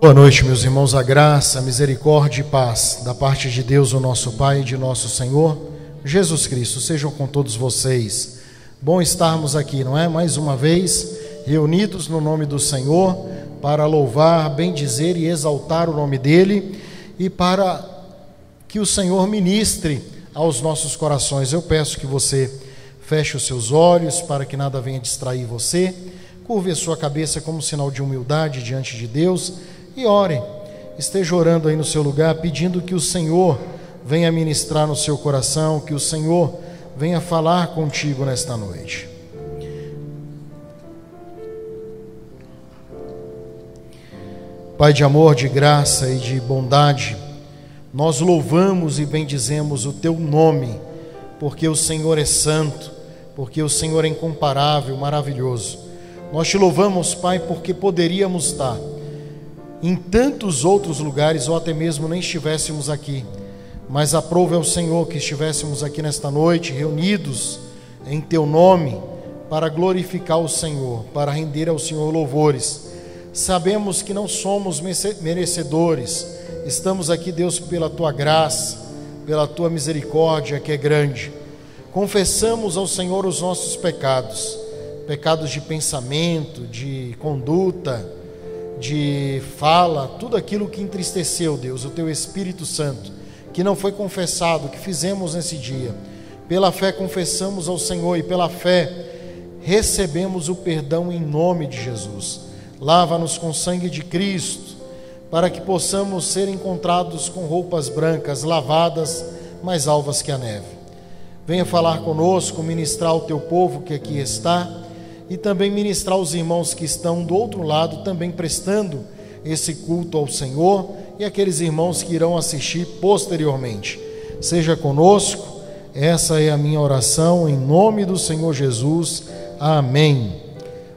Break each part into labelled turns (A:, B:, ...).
A: Boa noite, meus irmãos. A graça, a misericórdia e paz da parte de Deus, o nosso Pai e de nosso Senhor Jesus Cristo sejam com todos vocês. Bom estarmos aqui, não é? Mais uma vez, reunidos no nome do Senhor para louvar, bendizer e exaltar o nome dEle e para que o Senhor ministre aos nossos corações. Eu peço que você feche os seus olhos para que nada venha distrair você, curve a sua cabeça como sinal de humildade diante de Deus e ore. Esteja orando aí no seu lugar, pedindo que o Senhor venha ministrar no seu coração, que o Senhor venha falar contigo nesta noite. Pai de amor, de graça e de bondade, nós louvamos e bendizemos o teu nome, porque o Senhor é santo, porque o Senhor é incomparável, maravilhoso. Nós te louvamos, Pai, porque poderíamos estar em tantos outros lugares ou até mesmo nem estivéssemos aqui. Mas aprove ao Senhor que estivéssemos aqui nesta noite, reunidos em Teu nome, para glorificar o Senhor, para render ao Senhor louvores. Sabemos que não somos merecedores, estamos aqui, Deus, pela Tua graça, pela Tua misericórdia que é grande. Confessamos ao Senhor os nossos pecados, pecados de pensamento, de conduta, de fala, tudo aquilo que entristeceu, Deus, o teu Espírito Santo, que não foi confessado, que fizemos nesse dia. Pela fé confessamos ao Senhor e pela fé recebemos o perdão em nome de Jesus. Lava-nos com sangue de Cristo, para que possamos ser encontrados com roupas brancas, lavadas, mais alvas que a neve. Venha falar conosco, ministrar o teu povo que aqui está e também ministrar os irmãos que estão do outro lado, também prestando esse culto ao Senhor e aqueles irmãos que irão assistir posteriormente. Seja conosco, essa é a minha oração, em nome do Senhor Jesus. Amém.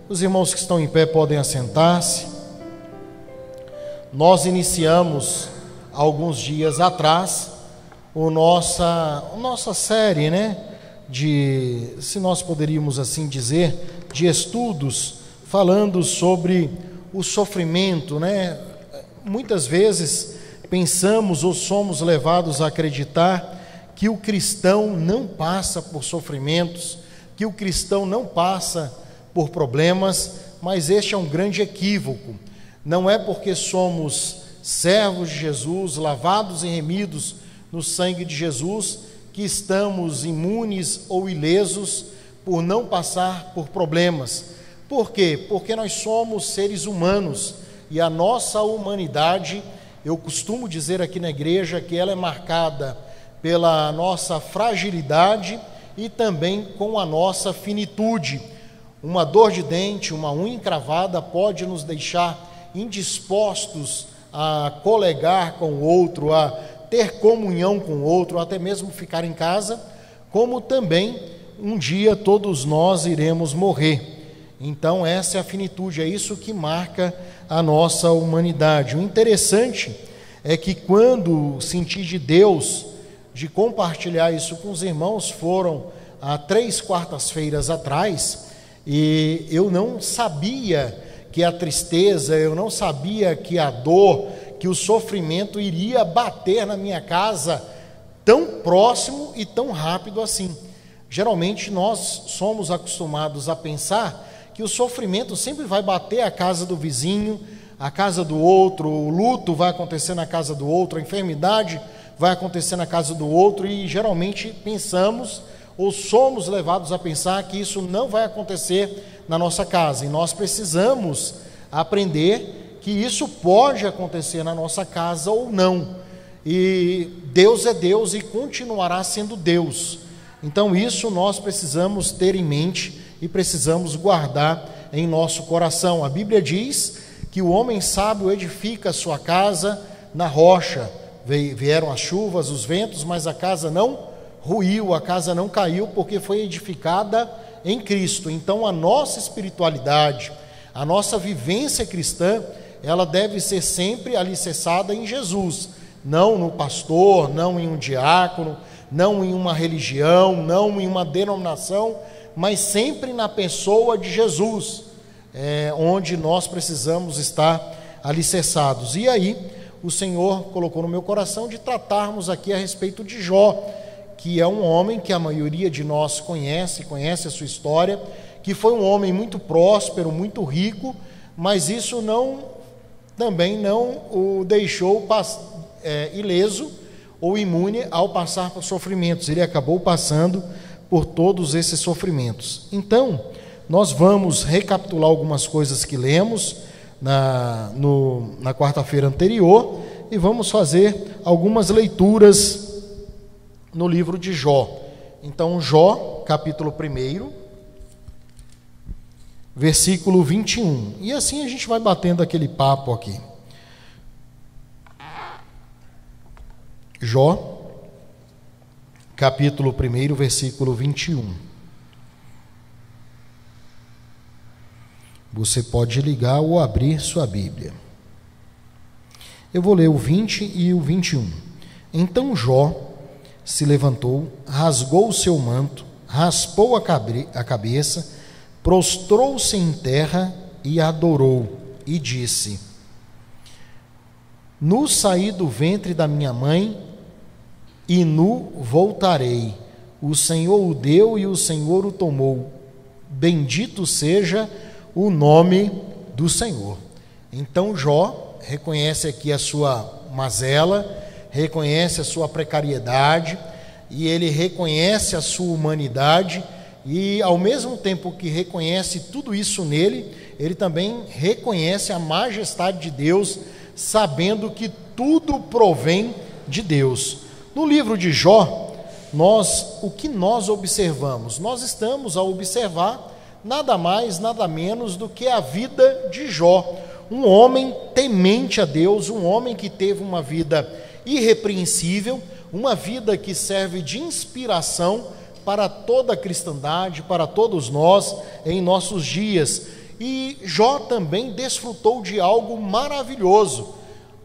A: Os irmãos que estão em pé podem assentar-se. Nós iniciamos alguns dias atrás o nossa, a nossa série, né? De, se nós poderíamos assim dizer, de estudos falando sobre o sofrimento, né? Muitas vezes pensamos ou somos levados a acreditar que o cristão não passa por sofrimentos, que o cristão não passa por problemas, mas este é um grande equívoco. Não é porque somos servos de Jesus, lavados e remidos no sangue de Jesus, que estamos imunes ou ilesos por não passar por problemas. Por quê? Porque nós somos seres humanos e a nossa humanidade, eu costumo dizer aqui na igreja que ela é marcada pela nossa fragilidade e também com a nossa finitude. Uma dor de dente, uma unha encravada pode nos deixar indispostos a colegar com o outro, a ter comunhão com o outro, até mesmo ficar em casa, como também um dia todos nós iremos morrer. Então, essa é a finitude, é isso que marca a nossa humanidade. O interessante é que quando senti de Deus de compartilhar isso com os irmãos, foram há três quartas-feiras atrás, e eu não sabia que a tristeza, eu não sabia que a dor, que o sofrimento iria bater na minha casa tão próximo e tão rápido assim. Geralmente nós somos acostumados a pensar que o sofrimento sempre vai bater a casa do vizinho, a casa do outro, o luto vai acontecer na casa do outro, a enfermidade vai acontecer na casa do outro e geralmente pensamos ou somos levados a pensar que isso não vai acontecer na nossa casa. E nós precisamos aprender que isso pode acontecer na nossa casa ou não. E Deus é Deus e continuará sendo Deus. Então, isso nós precisamos ter em mente e precisamos guardar em nosso coração. A Bíblia diz que o homem sábio edifica a sua casa na rocha. Vieram as chuvas, os ventos, mas a casa não ruiu, a casa não caiu, porque foi edificada em Cristo. Então, a nossa espiritualidade, a nossa vivência cristã, ela deve ser sempre alicerçada em Jesus, não no pastor, não em um diácono não em uma religião, não em uma denominação, mas sempre na pessoa de Jesus, é, onde nós precisamos estar alicerçados. E aí, o Senhor colocou no meu coração de tratarmos aqui a respeito de Jó, que é um homem que a maioria de nós conhece, conhece a sua história, que foi um homem muito próspero, muito rico, mas isso não também não o deixou é, ileso ou imune ao passar por sofrimentos. Ele acabou passando por todos esses sofrimentos. Então, nós vamos recapitular algumas coisas que lemos na, na quarta-feira anterior e vamos fazer algumas leituras no livro de Jó. Então, Jó, capítulo 1, versículo 21. E assim a gente vai batendo aquele papo aqui. Jó, capítulo 1, versículo 21. Você pode ligar ou abrir sua Bíblia. Eu vou ler o 20 e o 21. Então Jó se levantou, rasgou o seu manto, raspou a, a cabeça, prostrou-se em terra e adorou, e disse: No saí do ventre da minha mãe, e nu voltarei. O Senhor o deu e o Senhor o tomou. Bendito seja o nome do Senhor. Então Jó reconhece aqui a sua mazela, reconhece a sua precariedade e ele reconhece a sua humanidade e ao mesmo tempo que reconhece tudo isso nele, ele também reconhece a majestade de Deus, sabendo que tudo provém de Deus. No livro de Jó, nós o que nós observamos? Nós estamos a observar nada mais, nada menos do que a vida de Jó, um homem temente a Deus, um homem que teve uma vida irrepreensível, uma vida que serve de inspiração para toda a cristandade, para todos nós em nossos dias. E Jó também desfrutou de algo maravilhoso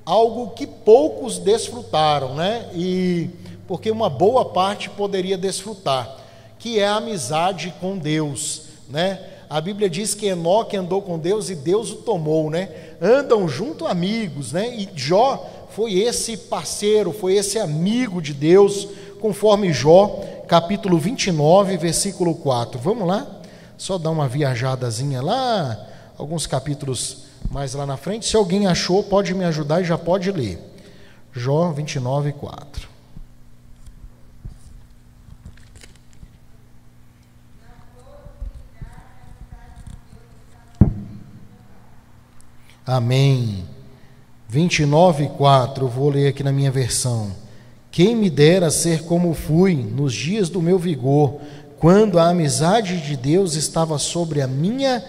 A: algo que poucos desfrutaram, né? E porque uma boa parte poderia desfrutar, que é a amizade com Deus, né? A Bíblia diz que Enoque andou com Deus e Deus o tomou, né? Andam junto amigos, né? E Jó foi esse parceiro, foi esse amigo de Deus, conforme Jó, capítulo 29, versículo 4. Vamos lá? Só dar uma viajadazinha lá, alguns capítulos mais lá na frente. Se alguém achou, pode me ajudar e já pode ler. Jó 29, 4. Amém. 29, 4, vou ler aqui na minha versão. Quem me dera ser como fui nos dias do meu vigor, quando a amizade de Deus estava sobre a minha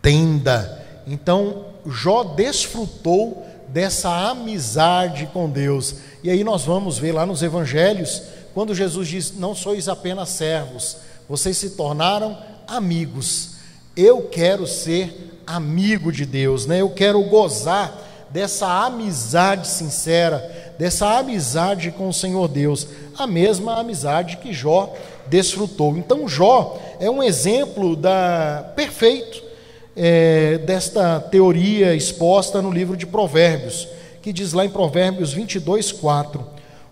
A: tenda então, Jó desfrutou dessa amizade com Deus. E aí nós vamos ver lá nos evangelhos, quando Jesus diz: Não sois apenas servos, vocês se tornaram amigos. Eu quero ser amigo de Deus, né? Eu quero gozar dessa amizade sincera, dessa amizade com o Senhor Deus, a mesma amizade que Jó desfrutou. Então Jó é um exemplo da perfeito é, desta teoria exposta no livro de Provérbios, que diz lá em Provérbios 22, 4: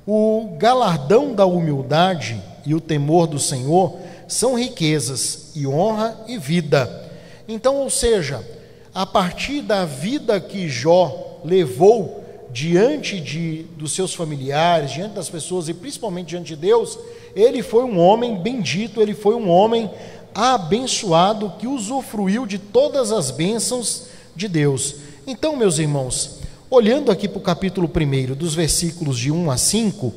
A: O galardão da humildade e o temor do Senhor são riquezas e honra e vida. Então, ou seja, a partir da vida que Jó levou diante de, dos seus familiares, diante das pessoas e principalmente diante de Deus, ele foi um homem bendito, ele foi um homem abençoado que usufruiu de todas as bênçãos de Deus. Então, meus irmãos, olhando aqui para o capítulo 1, dos versículos de 1 a 5,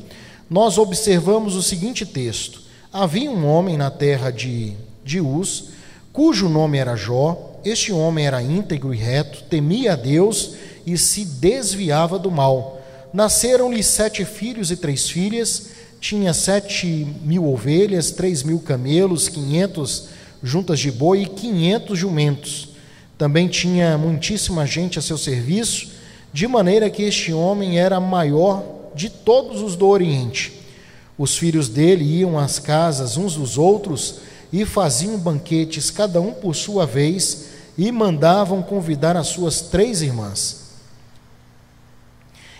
A: nós observamos o seguinte texto: Havia um homem na terra de, de Uz, cujo nome era Jó. Este homem era íntegro e reto, temia a Deus e se desviava do mal. Nasceram-lhe sete filhos e três filhas tinha sete mil ovelhas, três mil camelos, quinhentos juntas de boi e quinhentos jumentos. Também tinha muitíssima gente a seu serviço, de maneira que este homem era maior de todos os do Oriente. Os filhos dele iam às casas uns dos outros e faziam banquetes, cada um por sua vez, e mandavam convidar as suas três irmãs.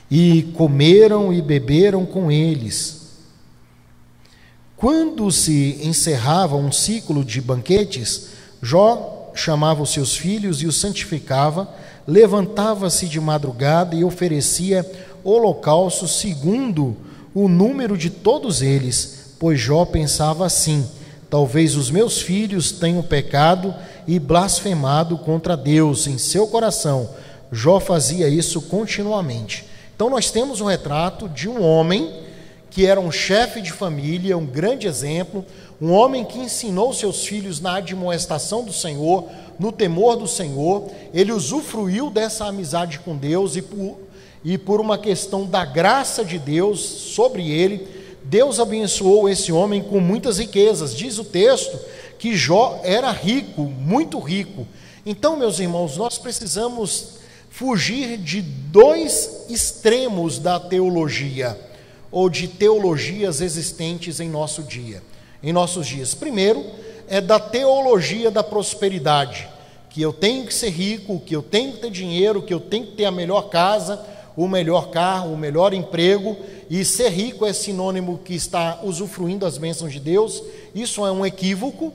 A: e comeram e beberam com eles. Quando se encerrava um ciclo de banquetes, Jó chamava os seus filhos e os santificava, levantava-se de madrugada e oferecia holocausto segundo o número de todos eles, pois Jó pensava assim: talvez os meus filhos tenham pecado e blasfemado contra Deus em seu coração. Jó fazia isso continuamente. Então nós temos um retrato de um homem que era um chefe de família, um grande exemplo, um homem que ensinou seus filhos na admoestação do Senhor, no temor do Senhor, ele usufruiu dessa amizade com Deus e por, e por uma questão da graça de Deus sobre ele, Deus abençoou esse homem com muitas riquezas. Diz o texto que Jó era rico, muito rico. Então, meus irmãos, nós precisamos fugir de dois extremos da teologia ou de teologias existentes em nosso dia, em nossos dias. Primeiro, é da teologia da prosperidade, que eu tenho que ser rico, que eu tenho que ter dinheiro, que eu tenho que ter a melhor casa, o melhor carro, o melhor emprego, e ser rico é sinônimo que está usufruindo das bênçãos de Deus. Isso é um equívoco.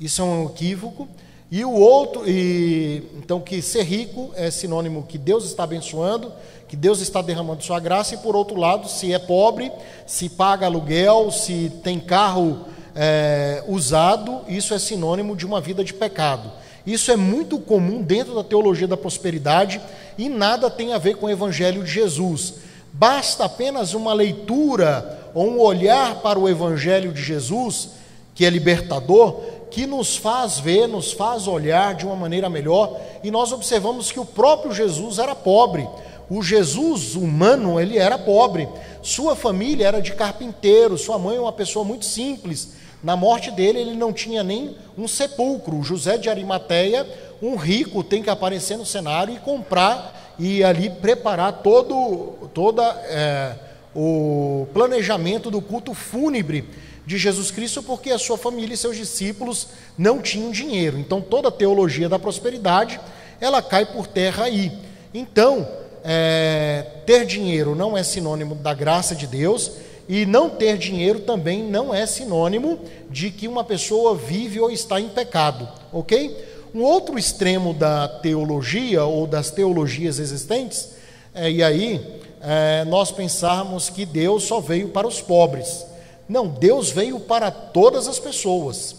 A: Isso é um equívoco. E o outro, e, então que ser rico é sinônimo que Deus está abençoando, que Deus está derramando sua graça, e por outro lado, se é pobre, se paga aluguel, se tem carro é, usado, isso é sinônimo de uma vida de pecado. Isso é muito comum dentro da teologia da prosperidade e nada tem a ver com o Evangelho de Jesus. Basta apenas uma leitura ou um olhar para o Evangelho de Jesus, que é libertador, que nos faz ver, nos faz olhar de uma maneira melhor, e nós observamos que o próprio Jesus era pobre. O Jesus humano, ele era pobre. Sua família era de carpinteiro, sua mãe é uma pessoa muito simples. Na morte dele, ele não tinha nem um sepulcro. José de Arimateia, um rico, tem que aparecer no cenário e comprar e ali preparar todo toda, é, o planejamento do culto fúnebre de Jesus Cristo, porque a sua família e seus discípulos não tinham dinheiro. Então, toda a teologia da prosperidade ela cai por terra aí. Então, é, ter dinheiro não é sinônimo da graça de Deus, e não ter dinheiro também não é sinônimo de que uma pessoa vive ou está em pecado, ok? Um outro extremo da teologia ou das teologias existentes, é, e aí é, nós pensarmos que Deus só veio para os pobres. Não, Deus veio para todas as pessoas.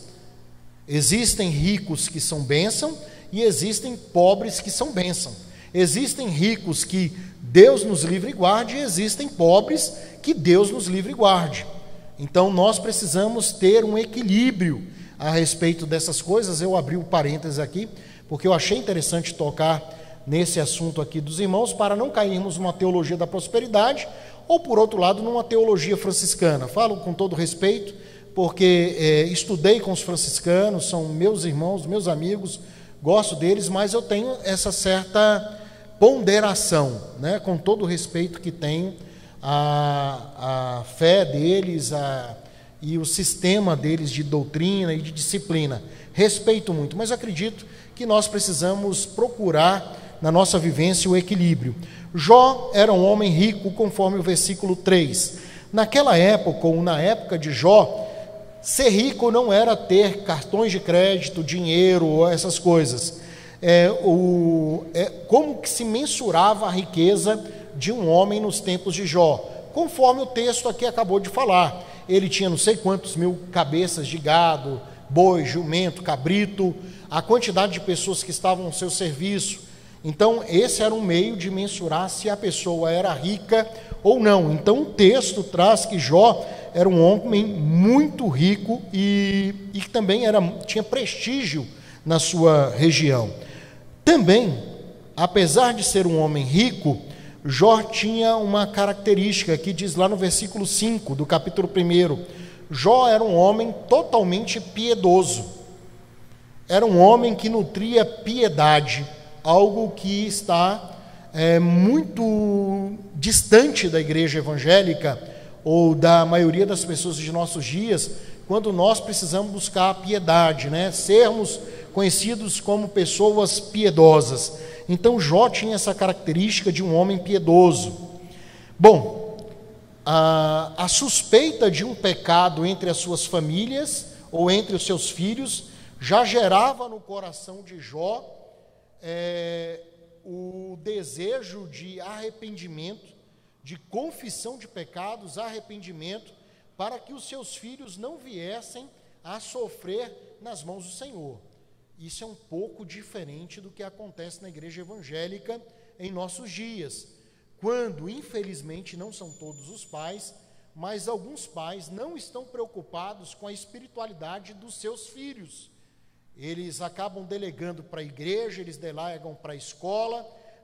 A: Existem ricos que são bênção e existem pobres que são bênção. Existem ricos que Deus nos livre e guarde, e existem pobres que Deus nos livre e guarde. Então nós precisamos ter um equilíbrio a respeito dessas coisas. Eu abri o um parênteses aqui, porque eu achei interessante tocar nesse assunto aqui dos irmãos, para não cairmos numa teologia da prosperidade, ou por outro lado, numa teologia franciscana. Falo com todo respeito, porque é, estudei com os franciscanos, são meus irmãos, meus amigos, gosto deles, mas eu tenho essa certa ponderação, né, com todo o respeito que tenho a, a fé deles a, e o sistema deles de doutrina e de disciplina. Respeito muito, mas acredito que nós precisamos procurar na nossa vivência o equilíbrio. Jó era um homem rico, conforme o versículo 3. Naquela época, ou na época de Jó, ser rico não era ter cartões de crédito, dinheiro ou essas coisas é, o, é, como que se mensurava a riqueza de um homem nos tempos de Jó, conforme o texto aqui acabou de falar. Ele tinha não sei quantos mil cabeças de gado, boi, jumento, cabrito, a quantidade de pessoas que estavam ao seu serviço. Então, esse era um meio de mensurar se a pessoa era rica ou não. Então, o texto traz que Jó era um homem muito rico e, e também era, tinha prestígio na sua região. Também, apesar de ser um homem rico, Jó tinha uma característica que diz lá no versículo 5 do capítulo 1. Jó era um homem totalmente piedoso. Era um homem que nutria piedade, algo que está é, muito distante da igreja evangélica ou da maioria das pessoas de nossos dias, quando nós precisamos buscar a piedade, né? sermos conhecidos como pessoas piedosas. Então Jó tinha essa característica de um homem piedoso. Bom, a, a suspeita de um pecado entre as suas famílias ou entre os seus filhos já gerava no coração de Jó é, o desejo de arrependimento, de confissão de pecados, arrependimento, para que os seus filhos não viessem a sofrer nas mãos do Senhor. Isso é um pouco diferente do que acontece na igreja evangélica em nossos dias, quando, infelizmente, não são todos os pais, mas alguns pais não estão preocupados com a espiritualidade dos seus filhos. Eles acabam delegando para a igreja, eles delegam para a escola,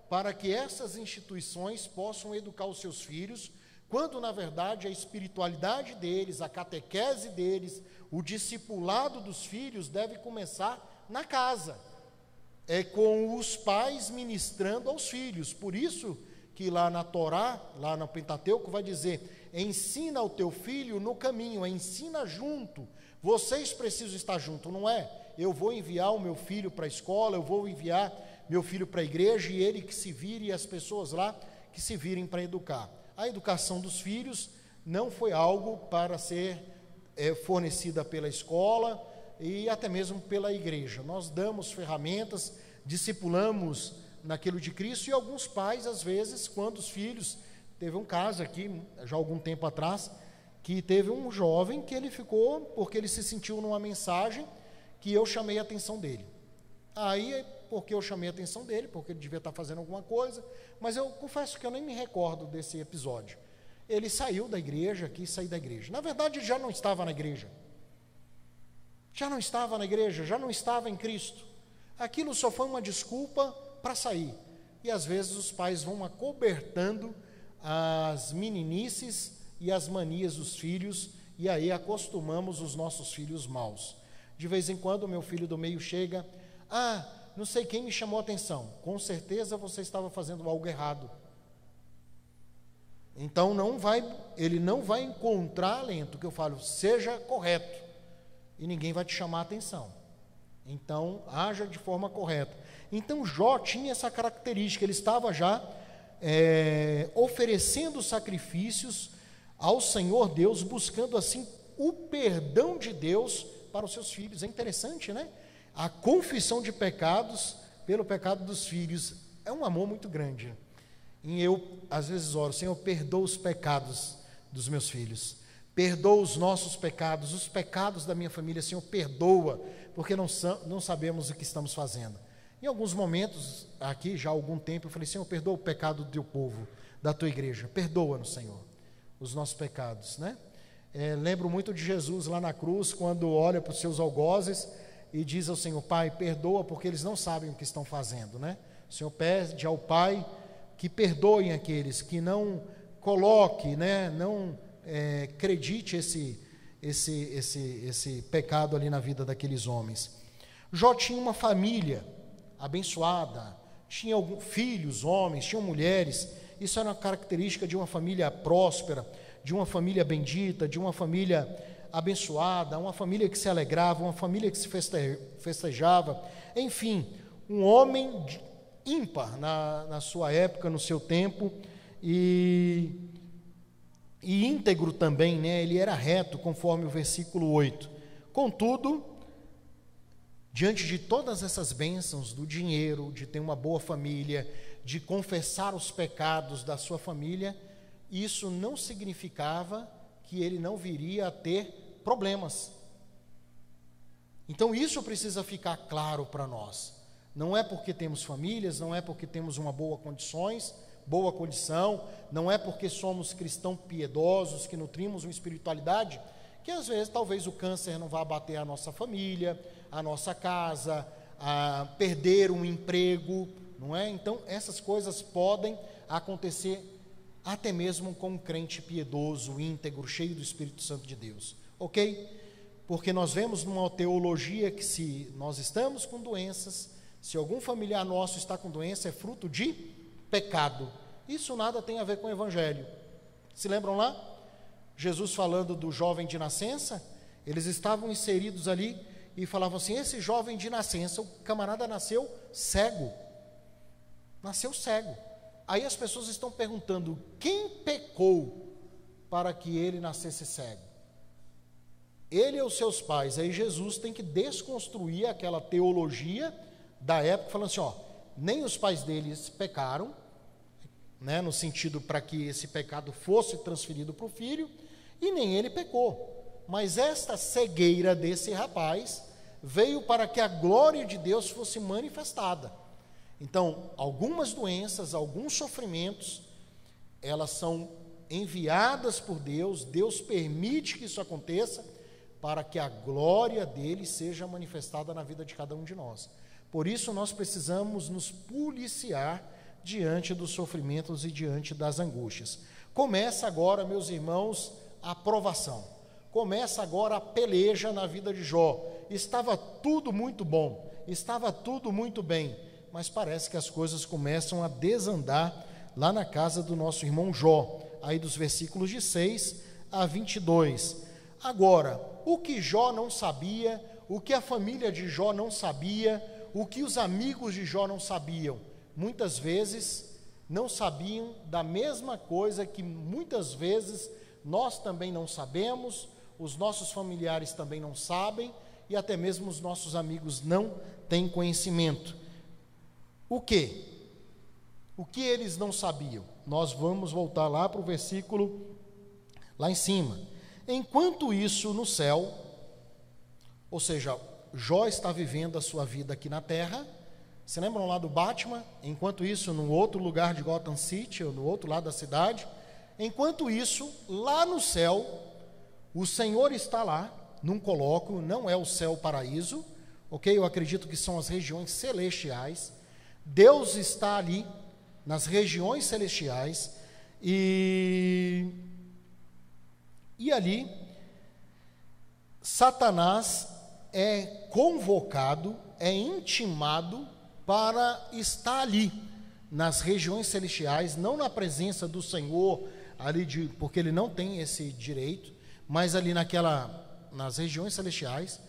A: para que essas instituições possam educar os seus filhos, quando na verdade a espiritualidade deles, a catequese deles, o discipulado dos filhos deve começar na casa, é com os pais ministrando aos filhos. Por isso que lá na Torá, lá no Pentateuco, vai dizer: ensina o teu filho no caminho, ensina junto. Vocês precisam estar junto, não é? Eu vou enviar o meu filho para a escola, eu vou enviar meu filho para a igreja e ele que se vire e as pessoas lá que se virem para educar. A educação dos filhos não foi algo para ser é, fornecida pela escola e até mesmo pela igreja. Nós damos ferramentas, discipulamos naquilo de Cristo e alguns pais, às vezes, quando os filhos. Teve um caso aqui, já algum tempo atrás, que teve um jovem que ele ficou, porque ele se sentiu numa mensagem que eu chamei a atenção dele. Aí, porque eu chamei a atenção dele, porque ele devia estar fazendo alguma coisa, mas eu confesso que eu nem me recordo desse episódio. Ele saiu da igreja, quis sair da igreja. Na verdade, ele já não estava na igreja. Já não estava na igreja, já não estava em Cristo. Aquilo só foi uma desculpa para sair. E às vezes os pais vão acobertando as meninices e as manias dos filhos, e aí acostumamos os nossos filhos maus. De vez em quando, meu filho do meio chega, ah, não sei quem me chamou a atenção. Com certeza você estava fazendo algo errado. Então não vai, ele não vai encontrar alento que eu falo, seja correto. E ninguém vai te chamar a atenção. Então, haja de forma correta. Então Jó tinha essa característica, ele estava já é, oferecendo sacrifícios ao Senhor Deus, buscando assim o perdão de Deus para os seus filhos. É interessante, né? A confissão de pecados pelo pecado dos filhos é um amor muito grande. E eu, às vezes, oro, Senhor, perdoa os pecados dos meus filhos, perdoa os nossos pecados, os pecados da minha família, Senhor, perdoa, porque não, não sabemos o que estamos fazendo. Em alguns momentos, aqui já há algum tempo, eu falei: Senhor, perdoa o pecado do teu povo, da tua igreja, perdoa-nos, Senhor, os nossos pecados, né? É, lembro muito de Jesus lá na cruz, quando olha para os seus algozes e diz ao Senhor, Pai, perdoa porque eles não sabem o que estão fazendo, né? O Senhor pede ao Pai que perdoem aqueles, que não coloque, né, não é, acredite esse, esse, esse, esse pecado ali na vida daqueles homens. Jó tinha uma família abençoada, tinha alguns, filhos, homens, tinham mulheres, isso era uma característica de uma família próspera, de uma família bendita, de uma família abençoada, uma família que se alegrava, uma família que se festejava, enfim, um homem ímpar na, na sua época, no seu tempo, e, e íntegro também, né? ele era reto, conforme o versículo 8. Contudo, diante de todas essas bênçãos do dinheiro, de ter uma boa família, de confessar os pecados da sua família, isso não significava que ele não viria a ter problemas. Então isso precisa ficar claro para nós. Não é porque temos famílias, não é porque temos uma boa condições, boa condição, não é porque somos cristãos piedosos, que nutrimos uma espiritualidade, que às vezes talvez o câncer não vá abater a nossa família, a nossa casa, a perder um emprego, não é? Então essas coisas podem acontecer até mesmo com um crente piedoso, íntegro, cheio do Espírito Santo de Deus ok? Porque nós vemos numa teologia que se nós estamos com doenças, se algum familiar nosso está com doença, é fruto de pecado. Isso nada tem a ver com o evangelho. Se lembram lá? Jesus falando do jovem de nascença, eles estavam inseridos ali e falavam assim: esse jovem de nascença, o camarada nasceu cego. Nasceu cego. Aí as pessoas estão perguntando: quem pecou para que ele nascesse cego? Ele ou seus pais? Aí Jesus tem que desconstruir aquela teologia da época, falando assim: ó, nem os pais deles pecaram, né, no sentido para que esse pecado fosse transferido para o filho, e nem ele pecou. Mas esta cegueira desse rapaz veio para que a glória de Deus fosse manifestada. Então, algumas doenças, alguns sofrimentos, elas são enviadas por Deus, Deus permite que isso aconteça para que a glória dele seja manifestada na vida de cada um de nós. Por isso nós precisamos nos policiar diante dos sofrimentos e diante das angústias. Começa agora, meus irmãos, a provação. Começa agora a peleja na vida de Jó. Estava tudo muito bom, estava tudo muito bem, mas parece que as coisas começam a desandar lá na casa do nosso irmão Jó, aí dos versículos de 6 a 22. Agora, o que Jó não sabia, o que a família de Jó não sabia, o que os amigos de Jó não sabiam, muitas vezes não sabiam da mesma coisa que muitas vezes nós também não sabemos, os nossos familiares também não sabem e até mesmo os nossos amigos não têm conhecimento. O que? O que eles não sabiam? Nós vamos voltar lá para o versículo lá em cima. Enquanto isso no céu, ou seja, Jó está vivendo a sua vida aqui na terra. Se lembram lá do Batman? Enquanto isso, no outro lugar de Gotham City, ou no outro lado da cidade. Enquanto isso, lá no céu, o Senhor está lá, num colóquio, não é o céu paraíso, ok? Eu acredito que são as regiões celestiais. Deus está ali, nas regiões celestiais, e, e ali, Satanás é convocado, é intimado para estar ali, nas regiões celestiais, não na presença do Senhor, ali de, porque ele não tem esse direito, mas ali naquela, nas regiões celestiais,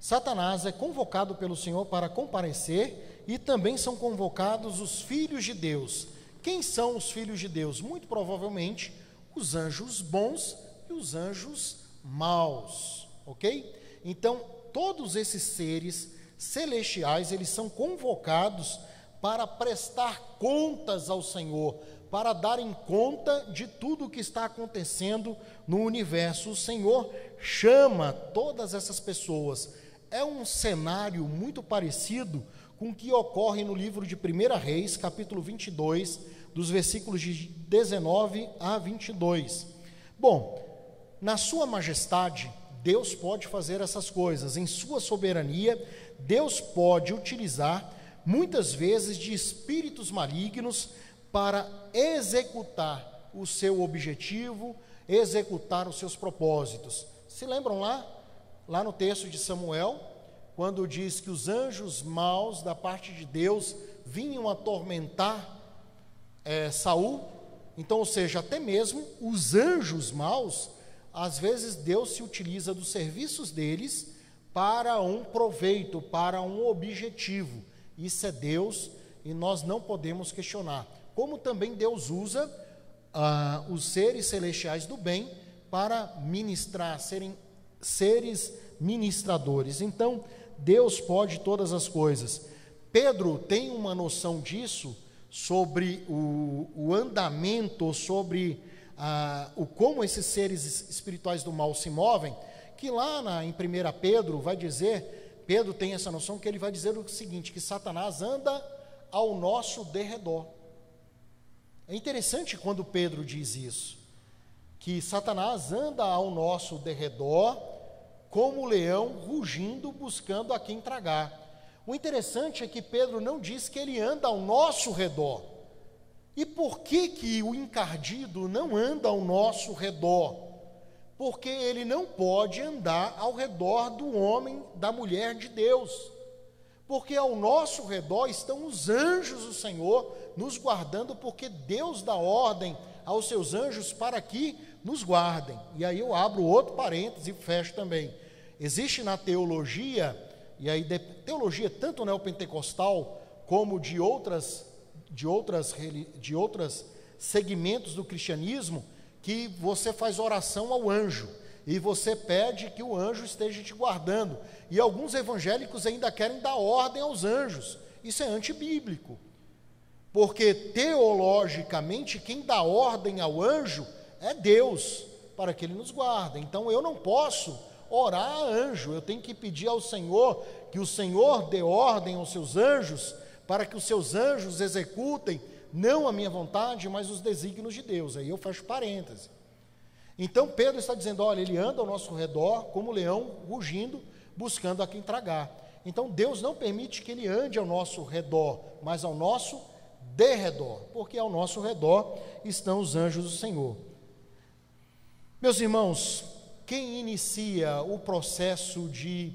A: Satanás é convocado pelo Senhor para comparecer e também são convocados os filhos de Deus. Quem são os filhos de Deus? Muito provavelmente os anjos bons e os anjos maus, ok? Então, todos esses seres celestiais, eles são convocados para prestar contas ao Senhor, para darem conta de tudo o que está acontecendo no universo. O Senhor chama todas essas pessoas. É um cenário muito parecido com o que ocorre no livro de 1 Reis, capítulo 22, dos versículos de 19 a 22. Bom, na Sua Majestade, Deus pode fazer essas coisas. Em sua soberania, Deus pode utilizar muitas vezes de espíritos malignos para executar o seu objetivo, executar os seus propósitos. Se lembram lá, lá no texto de Samuel, quando diz que os anjos maus da parte de Deus vinham atormentar é, Saul? Então, ou seja, até mesmo os anjos maus às vezes Deus se utiliza dos serviços deles para um proveito, para um objetivo. Isso é Deus e nós não podemos questionar. Como também Deus usa ah, os seres celestiais do bem para ministrar, serem seres ministradores. Então, Deus pode todas as coisas. Pedro tem uma noção disso sobre o, o andamento, sobre ah, o como esses seres espirituais do mal se movem, que lá na, em 1 Pedro vai dizer, Pedro tem essa noção que ele vai dizer o seguinte, que Satanás anda ao nosso derredor. É interessante quando Pedro diz isso, que Satanás anda ao nosso derredor como o leão rugindo buscando a quem tragar. O interessante é que Pedro não diz que ele anda ao nosso redor. E por que, que o encardido não anda ao nosso redor? Porque ele não pode andar ao redor do homem, da mulher de Deus. Porque ao nosso redor estão os anjos do Senhor nos guardando, porque Deus dá ordem aos seus anjos para que nos guardem. E aí eu abro outro parêntese e fecho também. Existe na teologia, e aí teologia tanto neopentecostal como de outras de outras, de outros segmentos do cristianismo que você faz oração ao anjo e você pede que o anjo esteja te guardando. E alguns evangélicos ainda querem dar ordem aos anjos. Isso é antibíblico. Porque teologicamente quem dá ordem ao anjo é Deus, para que ele nos guarde. Então eu não posso orar a anjo, eu tenho que pedir ao Senhor que o Senhor dê ordem aos seus anjos, para que os seus anjos executem não a minha vontade, mas os desígnios de Deus. Aí eu fecho parênteses. Então Pedro está dizendo: olha, ele anda ao nosso redor como leão rugindo, buscando a quem tragar. Então Deus não permite que ele ande ao nosso redor, mas ao nosso derredor, porque ao nosso redor estão os anjos do Senhor. Meus irmãos, quem inicia o processo de,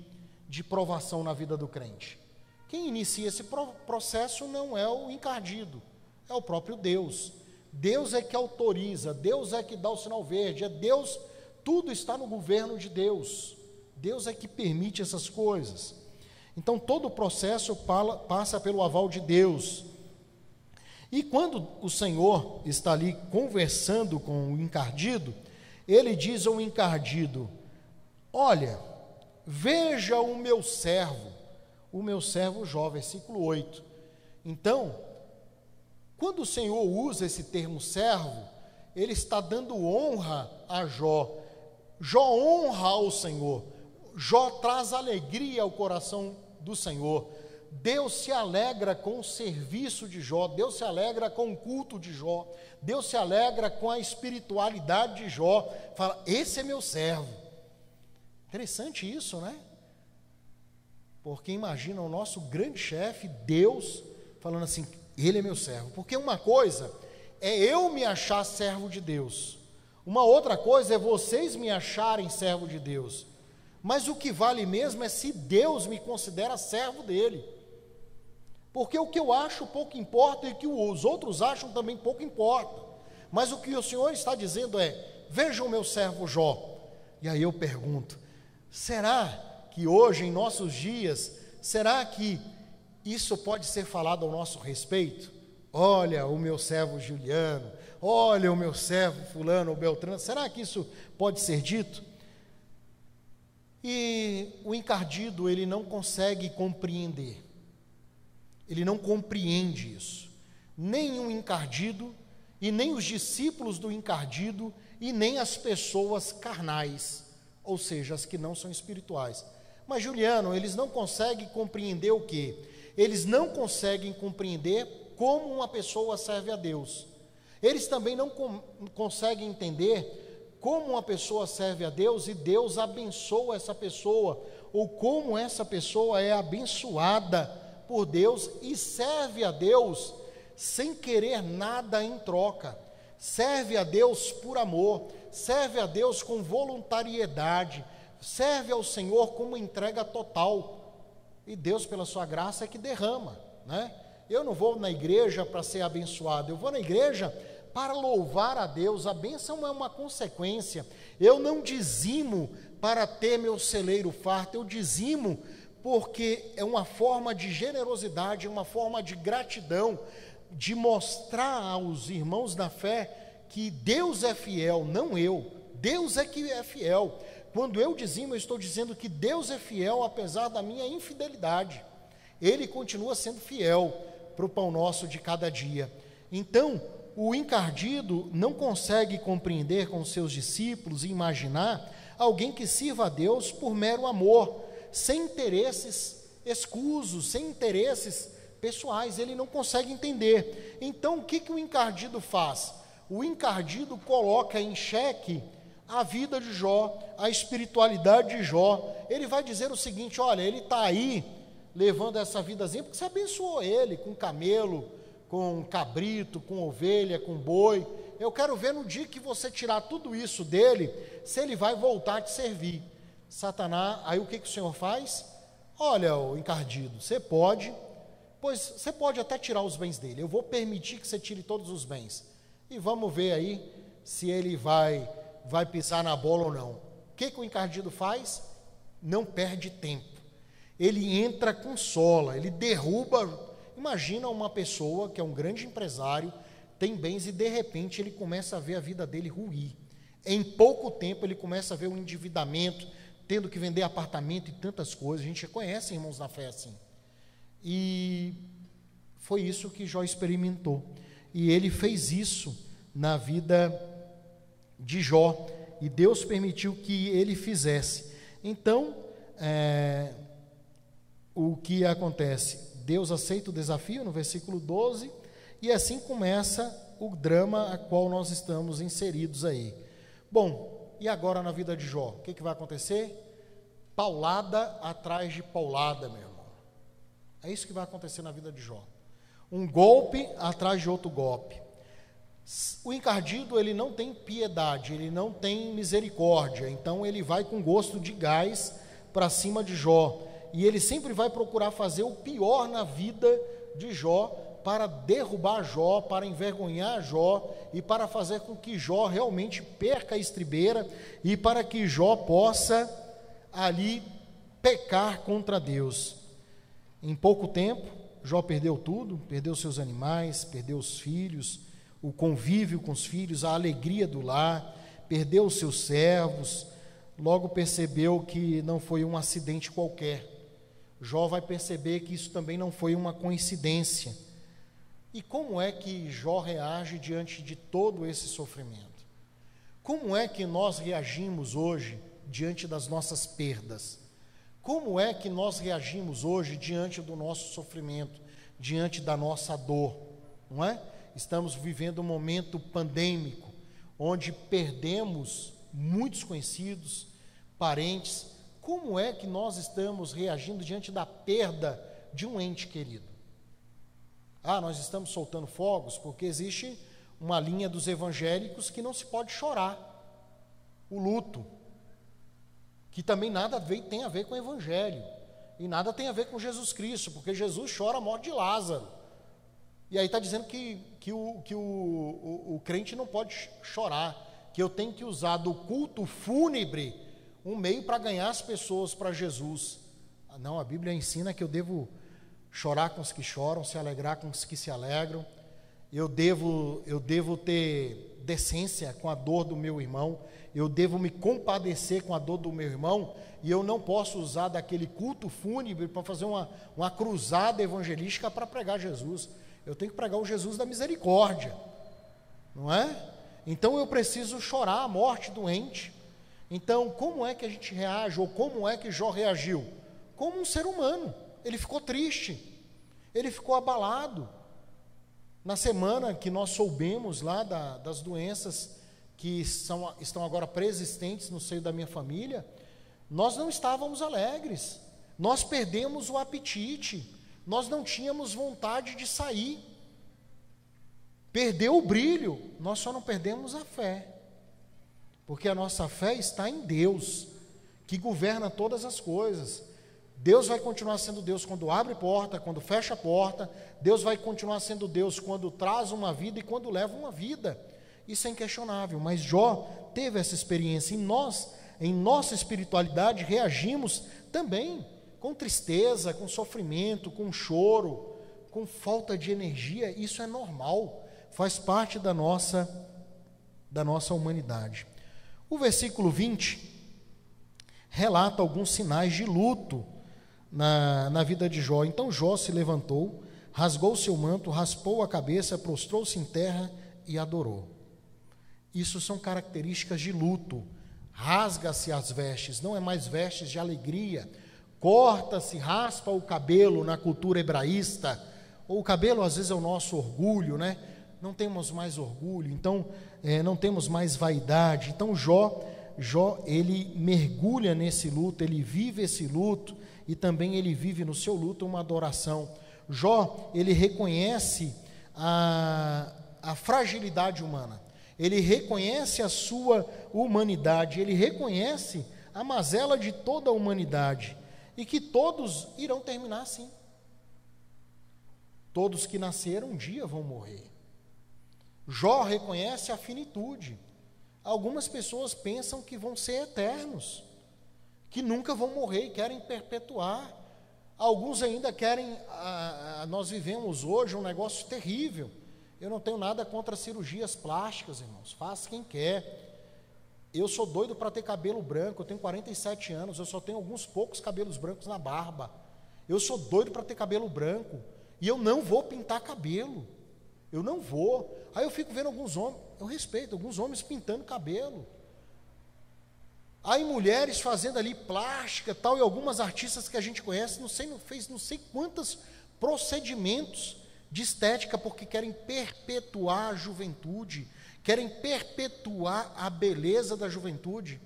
A: de provação na vida do crente? Quem inicia esse processo não é o encardido, é o próprio Deus. Deus é que autoriza, Deus é que dá o sinal verde, é Deus, tudo está no governo de Deus. Deus é que permite essas coisas. Então todo o processo passa pelo aval de Deus. E quando o Senhor está ali conversando com o encardido, ele diz ao encardido: Olha, veja o meu servo, o meu servo Jó, versículo 8. Então, quando o Senhor usa esse termo servo, ele está dando honra a Jó. Jó honra ao Senhor. Jó traz alegria ao coração do Senhor. Deus se alegra com o serviço de Jó, Deus se alegra com o culto de Jó, Deus se alegra com a espiritualidade de Jó. Fala, esse é meu servo. Interessante isso, né? Porque imagina o nosso grande chefe, Deus, falando assim: ele é meu servo. Porque uma coisa é eu me achar servo de Deus, uma outra coisa é vocês me acharem servo de Deus. Mas o que vale mesmo é se Deus me considera servo dele. Porque o que eu acho pouco importa e o que os outros acham também pouco importa. Mas o que o Senhor está dizendo é: vejam o meu servo Jó. E aí eu pergunto: será que hoje, em nossos dias, será que isso pode ser falado ao nosso respeito? Olha o meu servo Juliano, olha o meu servo Fulano ou Beltrano, será que isso pode ser dito? E o encardido, ele não consegue compreender, ele não compreende isso. Nem o encardido, e nem os discípulos do encardido, e nem as pessoas carnais, ou seja, as que não são espirituais. Mas, Juliano, eles não conseguem compreender o que? Eles não conseguem compreender como uma pessoa serve a Deus. Eles também não com, conseguem entender como uma pessoa serve a Deus e Deus abençoa essa pessoa, ou como essa pessoa é abençoada por Deus e serve a Deus sem querer nada em troca. Serve a Deus por amor, serve a Deus com voluntariedade, serve ao Senhor como entrega total. E Deus, pela sua graça, é que derrama, né? Eu não vou na igreja para ser abençoado, eu vou na igreja para louvar a Deus. A bênção é uma consequência. Eu não dizimo para ter meu celeiro farto, eu dizimo porque é uma forma de generosidade, uma forma de gratidão, de mostrar aos irmãos da fé que Deus é fiel, não eu. Deus é que é fiel. Quando eu dizimo, eu estou dizendo que Deus é fiel apesar da minha infidelidade. Ele continua sendo fiel para o pão nosso de cada dia. Então, o encardido não consegue compreender com seus discípulos e imaginar alguém que sirva a Deus por mero amor, sem interesses escusos, sem interesses pessoais. Ele não consegue entender. Então, o que, que o encardido faz? O encardido coloca em xeque a vida de Jó, a espiritualidade de Jó. Ele vai dizer o seguinte: olha, ele está aí levando essa vidazinha porque você abençoou ele com camelo, com cabrito, com ovelha, com boi. Eu quero ver no dia que você tirar tudo isso dele, se ele vai voltar a te servir. Satanás, aí o que, que o Senhor faz? Olha, o encardido, você pode, pois você pode até tirar os bens dele. Eu vou permitir que você tire todos os bens. E vamos ver aí se ele vai vai pisar na bola ou não. O que, que o encardido faz? Não perde tempo. Ele entra com sola, ele derruba, Imagina uma pessoa que é um grande empresário, tem bens e de repente ele começa a ver a vida dele ruir. Em pouco tempo ele começa a ver o endividamento, tendo que vender apartamento e tantas coisas. A gente conhece irmãos na fé assim. E foi isso que Jó experimentou. E ele fez isso na vida de Jó. E Deus permitiu que ele fizesse. Então, é, o que acontece? Deus aceita o desafio no versículo 12, e assim começa o drama a qual nós estamos inseridos aí. Bom, e agora na vida de Jó? O que, que vai acontecer? Paulada atrás de paulada, meu irmão. É isso que vai acontecer na vida de Jó. Um golpe atrás de outro golpe. O encardido, ele não tem piedade, ele não tem misericórdia, então ele vai com gosto de gás para cima de Jó. E ele sempre vai procurar fazer o pior na vida de Jó para derrubar Jó, para envergonhar Jó e para fazer com que Jó realmente perca a estribeira e para que Jó possa ali pecar contra Deus. Em pouco tempo, Jó perdeu tudo, perdeu seus animais, perdeu os filhos, o convívio com os filhos, a alegria do lar, perdeu os seus servos, logo percebeu que não foi um acidente qualquer. Jó vai perceber que isso também não foi uma coincidência. E como é que Jó reage diante de todo esse sofrimento? Como é que nós reagimos hoje diante das nossas perdas? Como é que nós reagimos hoje diante do nosso sofrimento, diante da nossa dor? Não é? Estamos vivendo um momento pandêmico, onde perdemos muitos conhecidos, parentes. Como é que nós estamos reagindo diante da perda de um ente querido? Ah, nós estamos soltando fogos porque existe uma linha dos evangélicos que não se pode chorar. O luto, que também nada tem a ver com o evangelho e nada tem a ver com Jesus Cristo, porque Jesus chora a morte de Lázaro. E aí está dizendo que, que, o, que o, o, o crente não pode chorar, que eu tenho que usar do culto fúnebre um meio para ganhar as pessoas para Jesus. Ah, não, a Bíblia ensina que eu devo chorar com os que choram, se alegrar com os que se alegram. Eu devo, eu devo ter decência com a dor do meu irmão, eu devo me compadecer com a dor do meu irmão, e eu não posso usar daquele culto fúnebre para fazer uma, uma cruzada evangelística para pregar Jesus. Eu tenho que pregar o Jesus da misericórdia, não é? Então eu preciso chorar a morte doente. Então, como é que a gente reage, ou como é que Jó reagiu? Como um ser humano. Ele ficou triste, ele ficou abalado. Na semana que nós soubemos lá da, das doenças que são, estão agora preexistentes no seio da minha família, nós não estávamos alegres, nós perdemos o apetite, nós não tínhamos vontade de sair, perdeu o brilho, nós só não perdemos a fé, porque a nossa fé está em Deus, que governa todas as coisas. Deus vai continuar sendo Deus quando abre porta, quando fecha porta. Deus vai continuar sendo Deus quando traz uma vida e quando leva uma vida. Isso é inquestionável. Mas Jó teve essa experiência e nós, em nossa espiritualidade, reagimos também com tristeza, com sofrimento, com choro, com falta de energia. Isso é normal, faz parte da nossa da nossa humanidade. O versículo 20 relata alguns sinais de luto na, na vida de Jó. Então Jó se levantou, rasgou seu manto, raspou a cabeça, prostrou-se em terra e adorou. Isso são características de luto. Rasga-se as vestes, não é mais vestes de alegria. Corta-se, raspa o cabelo na cultura hebraísta. O cabelo às vezes é o nosso orgulho, né? Não temos mais orgulho, então é, não temos mais vaidade. Então Jó, Jó ele mergulha nesse luto, ele vive esse luto e também ele vive no seu luto uma adoração. Jó, ele reconhece a, a fragilidade humana, ele reconhece a sua humanidade, ele reconhece a mazela de toda a humanidade e que todos irão terminar assim. Todos que nasceram um dia vão morrer. Jó reconhece a finitude. Algumas pessoas pensam que vão ser eternos que nunca vão morrer e querem perpetuar Alguns ainda querem. Ah, nós vivemos hoje um negócio terrível. Eu não tenho nada contra cirurgias plásticas, irmãos. Faz quem quer. Eu sou doido para ter cabelo branco. Eu tenho 47 anos. Eu só tenho alguns poucos cabelos brancos na barba. Eu sou doido para ter cabelo branco. E eu não vou pintar cabelo. Eu não vou. Aí eu fico vendo alguns homens. Eu respeito alguns homens pintando cabelo. Aí mulheres fazendo ali plástica tal, e algumas artistas que a gente conhece, não sei, não fez não sei quantos procedimentos de estética porque querem perpetuar a juventude, querem perpetuar a beleza da juventude.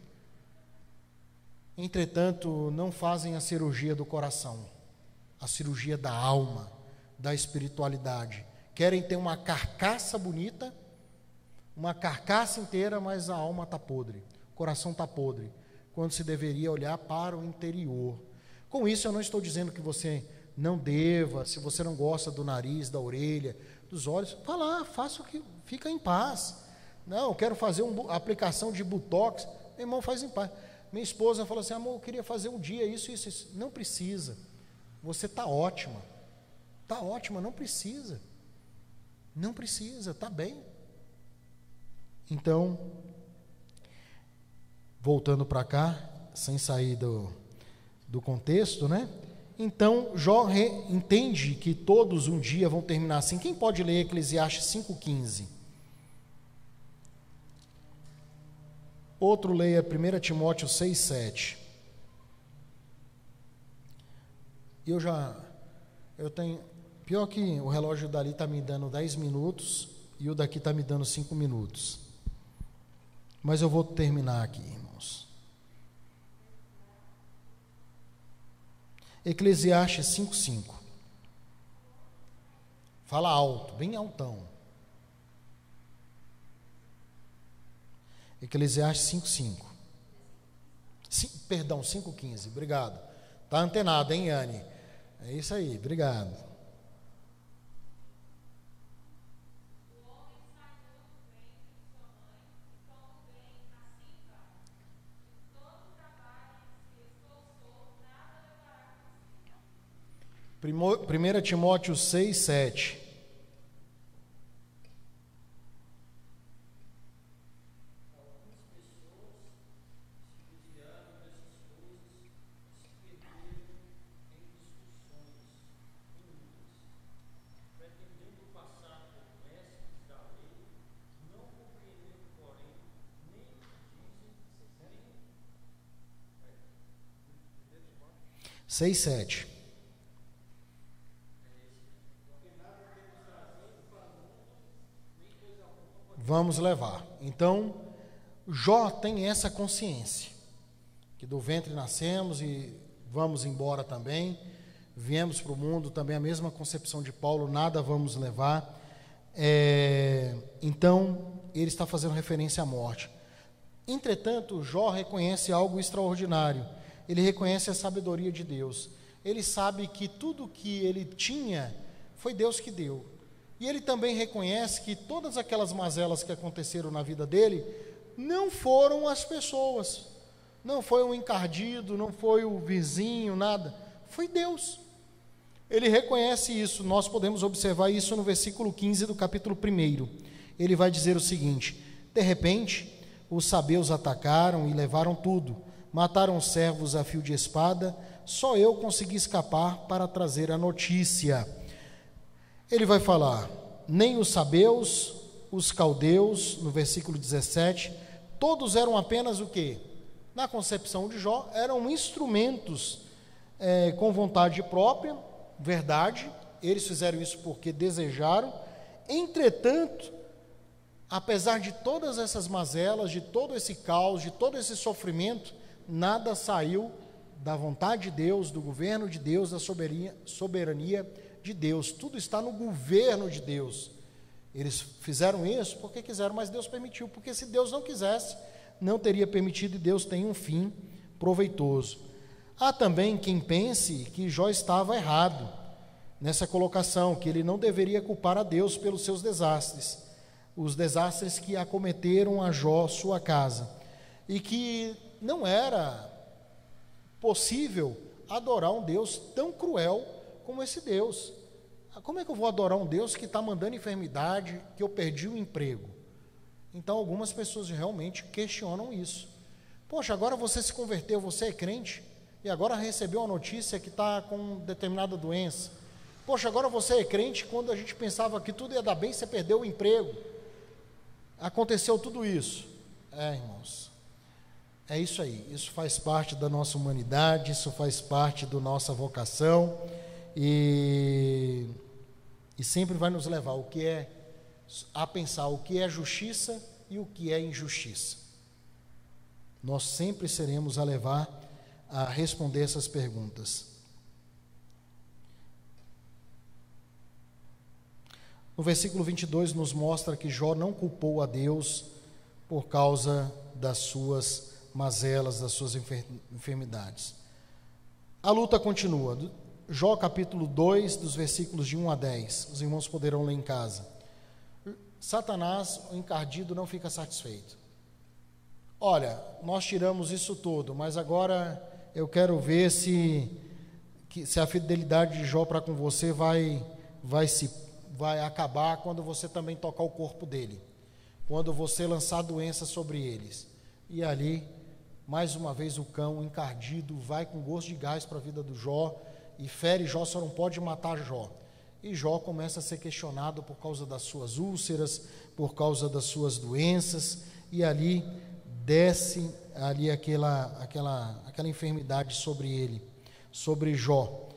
A: Entretanto, não fazem a cirurgia do coração, a cirurgia da alma, da espiritualidade. Querem ter uma carcaça bonita, uma carcaça inteira, mas a alma está podre coração está podre, quando se deveria olhar para o interior. Com isso, eu não estou dizendo que você não deva, se você não gosta do nariz, da orelha, dos olhos, vá lá, faça o que, fica em paz. Não, quero fazer uma aplicação de botox, meu irmão faz em paz. Minha esposa falou assim: amor, eu queria fazer um dia isso, isso, isso. Não precisa. Você está ótima. Está ótima, não precisa. Não precisa, está bem. Então, voltando para cá, sem sair do, do contexto, né? Então, Jó entende que todos um dia vão terminar assim. Quem pode ler Eclesiastes 5,15? Outro leia 1 Timóteo 6,7. Eu já. Eu tenho. Pior que o relógio dali está me dando 10 minutos e o daqui está me dando 5 minutos. Mas eu vou terminar aqui, irmãos. Eclesiastes 5,5. Fala alto, bem altão. Eclesiastes 5,5. Perdão, 5,15. Obrigado. Está antenado, hein, Yane? É isso aí, obrigado. Primeira Timóteo 6, 7. Seis, sete. vamos levar. Então, Jó tem essa consciência, que do ventre nascemos e vamos embora também, viemos para o mundo também a mesma concepção de Paulo, nada vamos levar. É, então, ele está fazendo referência à morte. Entretanto, Jó reconhece algo extraordinário. Ele reconhece a sabedoria de Deus. Ele sabe que tudo que ele tinha foi Deus que deu. E ele também reconhece que todas aquelas mazelas que aconteceram na vida dele não foram as pessoas, não foi um encardido, não foi o vizinho, nada, foi Deus. Ele reconhece isso, nós podemos observar isso no versículo 15 do capítulo 1. Ele vai dizer o seguinte: De repente, os sabeus atacaram e levaram tudo, mataram os servos a fio de espada, só eu consegui escapar para trazer a notícia. Ele vai falar: nem os sabeus, os caldeus, no versículo 17, todos eram apenas o que? Na concepção de Jó, eram instrumentos é, com vontade própria, verdade, eles fizeram isso porque desejaram, entretanto, apesar de todas essas mazelas, de todo esse caos, de todo esse sofrimento, nada saiu da vontade de Deus, do governo de Deus, da soberania, soberania de Deus, tudo está no governo de Deus. Eles fizeram isso porque quiseram, mas Deus permitiu, porque se Deus não quisesse, não teria permitido e Deus tem um fim proveitoso. Há também quem pense que Jó estava errado nessa colocação, que ele não deveria culpar a Deus pelos seus desastres, os desastres que acometeram a Jó, sua casa, e que não era possível adorar um Deus tão cruel como esse Deus. Como é que eu vou adorar um Deus que está mandando enfermidade, que eu perdi o emprego? Então, algumas pessoas realmente questionam isso. Poxa, agora você se converteu, você é crente, e agora recebeu a notícia que está com determinada doença. Poxa, agora você é crente, quando a gente pensava que tudo ia dar bem, você perdeu o emprego. Aconteceu tudo isso. É, irmãos. É isso aí. Isso faz parte da nossa humanidade, isso faz parte da nossa vocação e, e sempre vai nos levar o que é a pensar o que é justiça e o que é injustiça. Nós sempre seremos a levar a responder essas perguntas. No versículo 22 nos mostra que Jó não culpou a Deus por causa das suas mazelas, das suas enfermidades. A luta continua. Jó capítulo 2, dos versículos de 1 a 10. Os irmãos poderão ler em casa. Satanás, o encardido, não fica satisfeito. Olha, nós tiramos isso tudo, mas agora eu quero ver se, se a fidelidade de Jó para com você vai, vai, se, vai acabar quando você também tocar o corpo dele, quando você lançar doença sobre eles. E ali mais uma vez o cão encardido vai com gosto de gás para a vida do Jó e fere Jó, só não pode matar Jó. E Jó começa a ser questionado por causa das suas úlceras, por causa das suas doenças, e ali desce ali aquela, aquela, aquela enfermidade sobre ele, sobre Jó.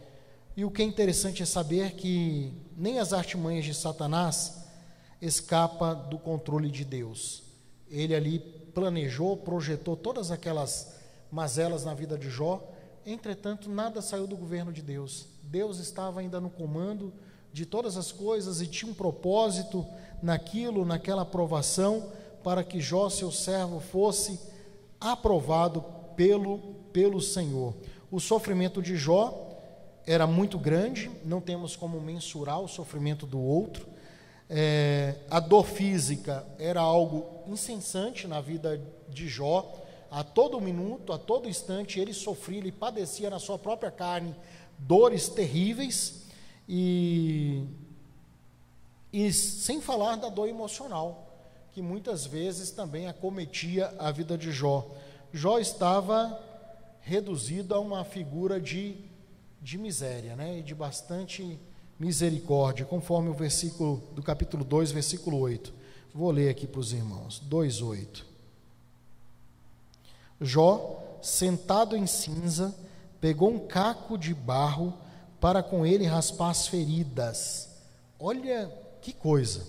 A: E o que é interessante é saber que nem as artimanhas de Satanás escapa do controle de Deus. Ele ali planejou, projetou todas aquelas mazelas na vida de Jó, entretanto, nada saiu do governo de Deus. Deus estava ainda no comando de todas as coisas e tinha um propósito naquilo, naquela aprovação, para que Jó, seu servo, fosse aprovado pelo, pelo Senhor. O sofrimento de Jó era muito grande, não temos como mensurar o sofrimento do outro é, a dor física era algo incessante na vida de Jó. A todo minuto, a todo instante, ele sofria, ele padecia na sua própria carne dores terríveis. E, e sem falar da dor emocional, que muitas vezes também acometia a vida de Jó. Jó estava reduzido a uma figura de, de miséria, né? E de bastante misericórdia, conforme o versículo do capítulo 2, versículo 8. Vou ler aqui para os irmãos. 2:8. Jó, sentado em cinza, pegou um caco de barro para com ele raspar as feridas. Olha que coisa.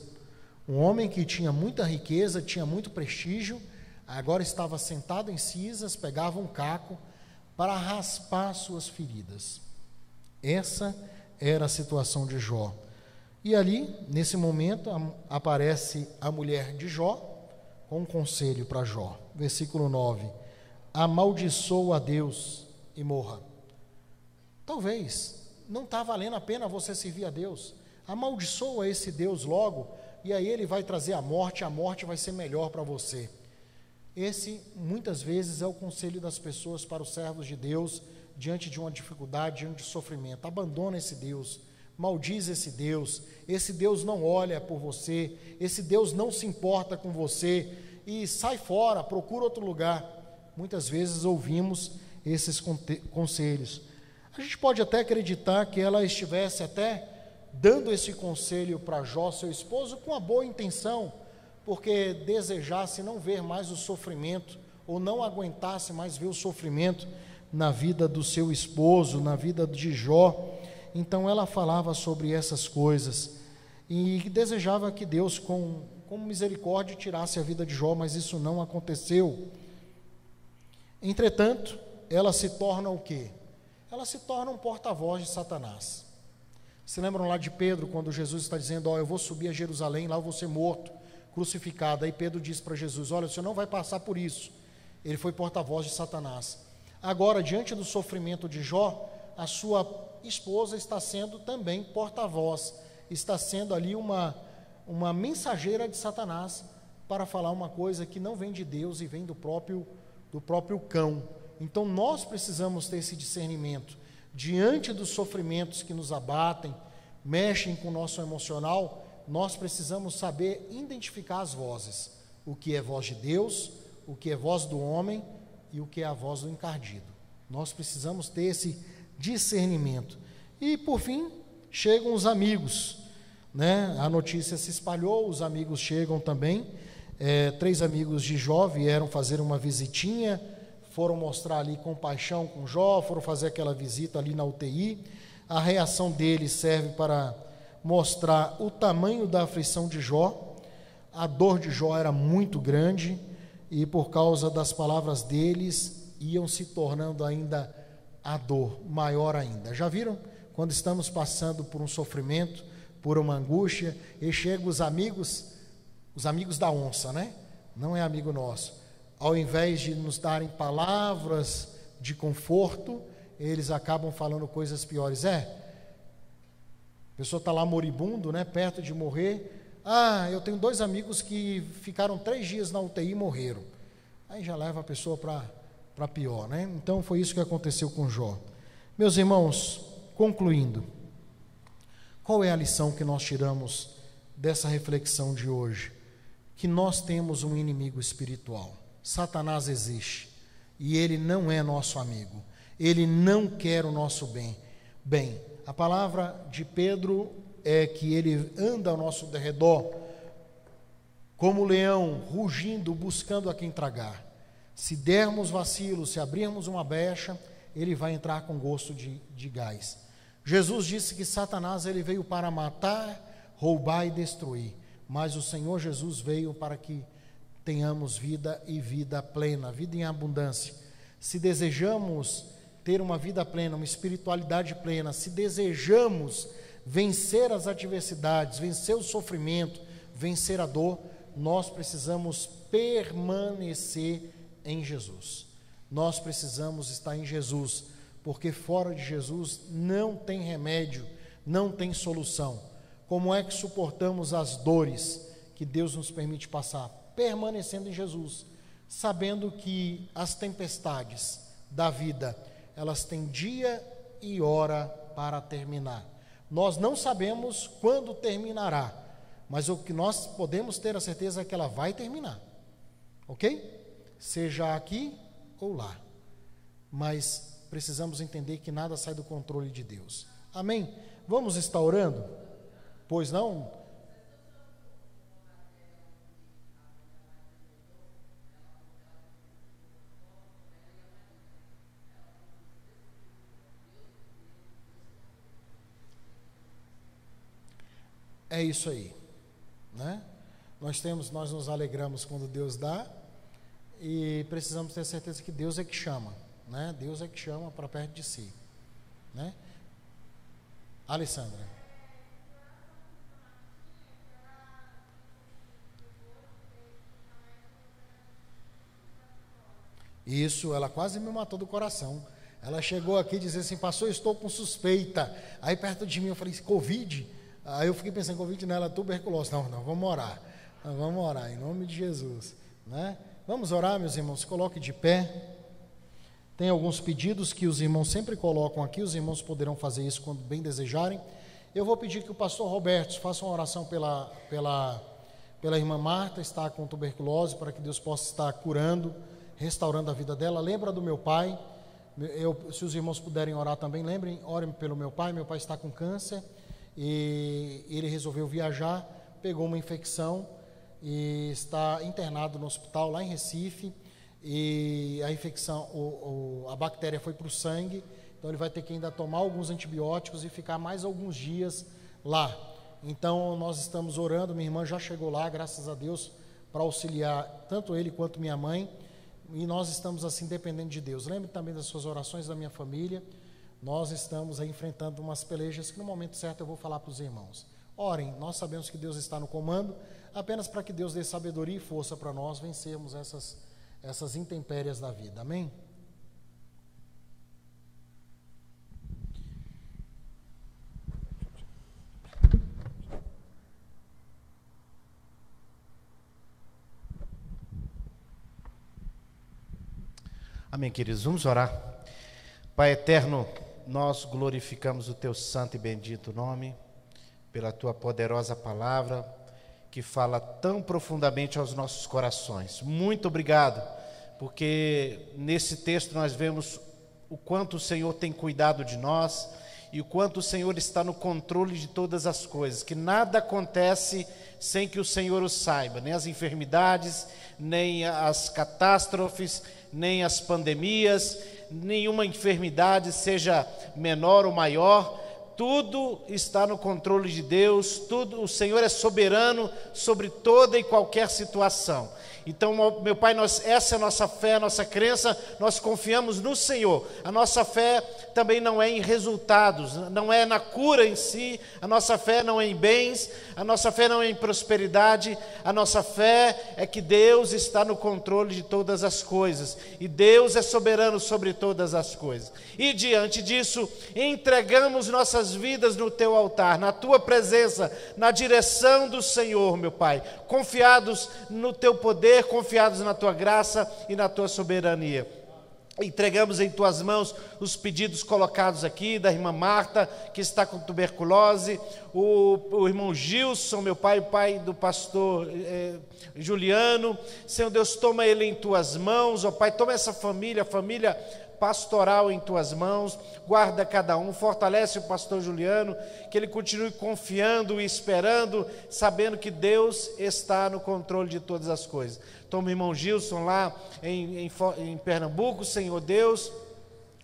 A: Um homem que tinha muita riqueza, tinha muito prestígio, agora estava sentado em cinzas, pegava um caco para raspar suas feridas. Essa era a situação de Jó. E ali, nesse momento, aparece a mulher de Jó com um conselho para Jó. Versículo 9: Amaldiçoa a Deus e morra. Talvez não está valendo a pena você servir a Deus. Amaldiçoa esse Deus logo, e aí ele vai trazer a morte, a morte vai ser melhor para você. Esse, muitas vezes, é o conselho das pessoas para os servos de Deus diante de uma dificuldade, diante de sofrimento. Abandona esse Deus, maldiz esse Deus. Esse Deus não olha por você, esse Deus não se importa com você e sai fora, procura outro lugar. Muitas vezes ouvimos esses conselhos. A gente pode até acreditar que ela estivesse até dando esse conselho para Jó, seu esposo, com a boa intenção porque desejasse não ver mais o sofrimento, ou não aguentasse mais ver o sofrimento na vida do seu esposo, na vida de Jó. Então ela falava sobre essas coisas e desejava que Deus, com, com misericórdia, tirasse a vida de Jó, mas isso não aconteceu. Entretanto, ela se torna o quê? Ela se torna um porta-voz de Satanás. Se lembram lá de Pedro, quando Jesus está dizendo: Ó, oh, eu vou subir a Jerusalém, lá eu vou ser morto crucificado. Aí Pedro disse para Jesus: Olha, o senhor não vai passar por isso. Ele foi porta-voz de Satanás. Agora, diante do sofrimento de Jó, a sua esposa está sendo também porta-voz, está sendo ali uma, uma mensageira de Satanás para falar uma coisa que não vem de Deus e vem do próprio, do próprio cão. Então nós precisamos ter esse discernimento. diante dos sofrimentos que nos abatem, mexem com o nosso emocional, nós precisamos saber identificar as vozes: o que é voz de Deus, o que é voz do homem e o que é a voz do encardido. Nós precisamos ter esse discernimento. E por fim, chegam os amigos, né? A notícia se espalhou, os amigos chegam também. É, três amigos de Jó vieram fazer uma visitinha, foram mostrar ali compaixão com Jó, foram fazer aquela visita ali na UTI. A reação deles serve para mostrar o tamanho da aflição de Jó. A dor de Jó era muito grande e por causa das palavras deles iam se tornando ainda a dor maior ainda. Já viram? Quando estamos passando por um sofrimento, por uma angústia, e chegam os amigos, os amigos da onça, né? Não é amigo nosso. Ao invés de nos darem palavras de conforto, eles acabam falando coisas piores. É, a pessoa está lá moribundo, né, perto de morrer. Ah, eu tenho dois amigos que ficaram três dias na UTI e morreram. Aí já leva a pessoa para pior, né? Então foi isso que aconteceu com Jó. Meus irmãos, concluindo, qual é a lição que nós tiramos dessa reflexão de hoje? Que nós temos um inimigo espiritual. Satanás existe e ele não é nosso amigo. Ele não quer o nosso bem. Bem, a palavra de Pedro é que ele anda ao nosso derredor como leão, rugindo, buscando a quem tragar. Se dermos vacilo, se abrirmos uma brecha, ele vai entrar com gosto de, de gás. Jesus disse que Satanás ele veio para matar, roubar e destruir, mas o Senhor Jesus veio para que tenhamos vida e vida plena, vida em abundância. Se desejamos ter uma vida plena, uma espiritualidade plena, se desejamos vencer as adversidades, vencer o sofrimento, vencer a dor, nós precisamos permanecer em Jesus. Nós precisamos estar em Jesus, porque fora de Jesus não tem remédio, não tem solução. Como é que suportamos as dores que Deus nos permite passar? Permanecendo em Jesus, sabendo que as tempestades da vida, elas têm dia e hora para terminar. Nós não sabemos quando terminará, mas o que nós podemos ter a certeza é que ela vai terminar. OK? Seja aqui ou lá. Mas precisamos entender que nada sai do controle de Deus. Amém? Vamos estar orando? Pois não? É isso aí, né? Nós temos, nós nos alegramos quando Deus dá e precisamos ter certeza que Deus é que chama, né? Deus é que chama para perto de si, né? Alessandra. Isso, ela quase me matou do coração. Ela chegou aqui disse assim, pastor, estou com suspeita. Aí perto de mim eu falei, Covid? Aí eu fiquei pensando, Covid nela, tuberculose. Não, não, vamos orar. Não, vamos orar, em nome de Jesus. Né? Vamos orar, meus irmãos, coloque de pé. Tem alguns pedidos que os irmãos sempre colocam aqui, os irmãos poderão fazer isso quando bem desejarem. Eu vou pedir que o pastor Roberto faça uma oração pela, pela, pela irmã Marta, está com tuberculose, para que Deus possa estar curando, restaurando a vida dela. Lembra do meu pai, eu, se os irmãos puderem orar também, lembrem, orem pelo meu pai. Meu pai está com câncer e ele resolveu viajar, pegou uma infecção e está internado no hospital lá em Recife e a infecção, o, o, a bactéria foi para o sangue, então ele vai ter que ainda tomar alguns antibióticos e ficar mais alguns dias lá. Então nós estamos orando, minha irmã já chegou lá, graças a Deus, para auxiliar tanto ele quanto minha mãe, e nós estamos assim dependendo de Deus. Lembre também das suas orações da minha família. Nós estamos enfrentando umas pelejas que no momento certo eu vou falar para os irmãos. Orem, nós sabemos que Deus está no comando, apenas para que Deus dê sabedoria e força para nós vencermos essas, essas intempérias da vida. Amém? Amém, queridos. Vamos orar. Pai eterno,
B: nós glorificamos o teu santo e bendito nome, pela tua poderosa palavra, que fala tão profundamente aos nossos corações. Muito obrigado, porque nesse texto nós vemos o quanto o Senhor tem cuidado de nós e o quanto o Senhor está no controle de todas as coisas, que nada acontece sem que o Senhor o saiba, nem as enfermidades, nem as catástrofes, nem as pandemias, nenhuma enfermidade, seja menor ou maior, tudo está no controle de Deus, tudo, o Senhor é soberano sobre toda e qualquer situação. Então, meu Pai, nós, essa é a nossa fé, a nossa crença, nós confiamos no Senhor. A nossa fé também não é em resultados, não é na cura em si, a nossa fé não é em bens, a nossa fé não é em prosperidade, a nossa fé é que Deus está no controle de todas as coisas e Deus é soberano sobre todas as coisas. E diante disso, entregamos nossas vidas no teu altar, na tua presença, na direção do Senhor, meu Pai, confiados no teu poder, confiados na tua graça e na tua soberania. Entregamos em tuas mãos os pedidos colocados aqui da irmã Marta, que está com tuberculose, o, o irmão Gilson, meu pai, o pai do pastor eh, Juliano. Senhor Deus, toma ele em tuas mãos, ó Pai, toma essa família, a família pastoral em tuas mãos, guarda cada um, fortalece o pastor Juliano, que ele continue confiando e esperando, sabendo que Deus está no controle de todas as coisas. Toma o irmão Gilson lá em, em, em Pernambuco, Senhor Deus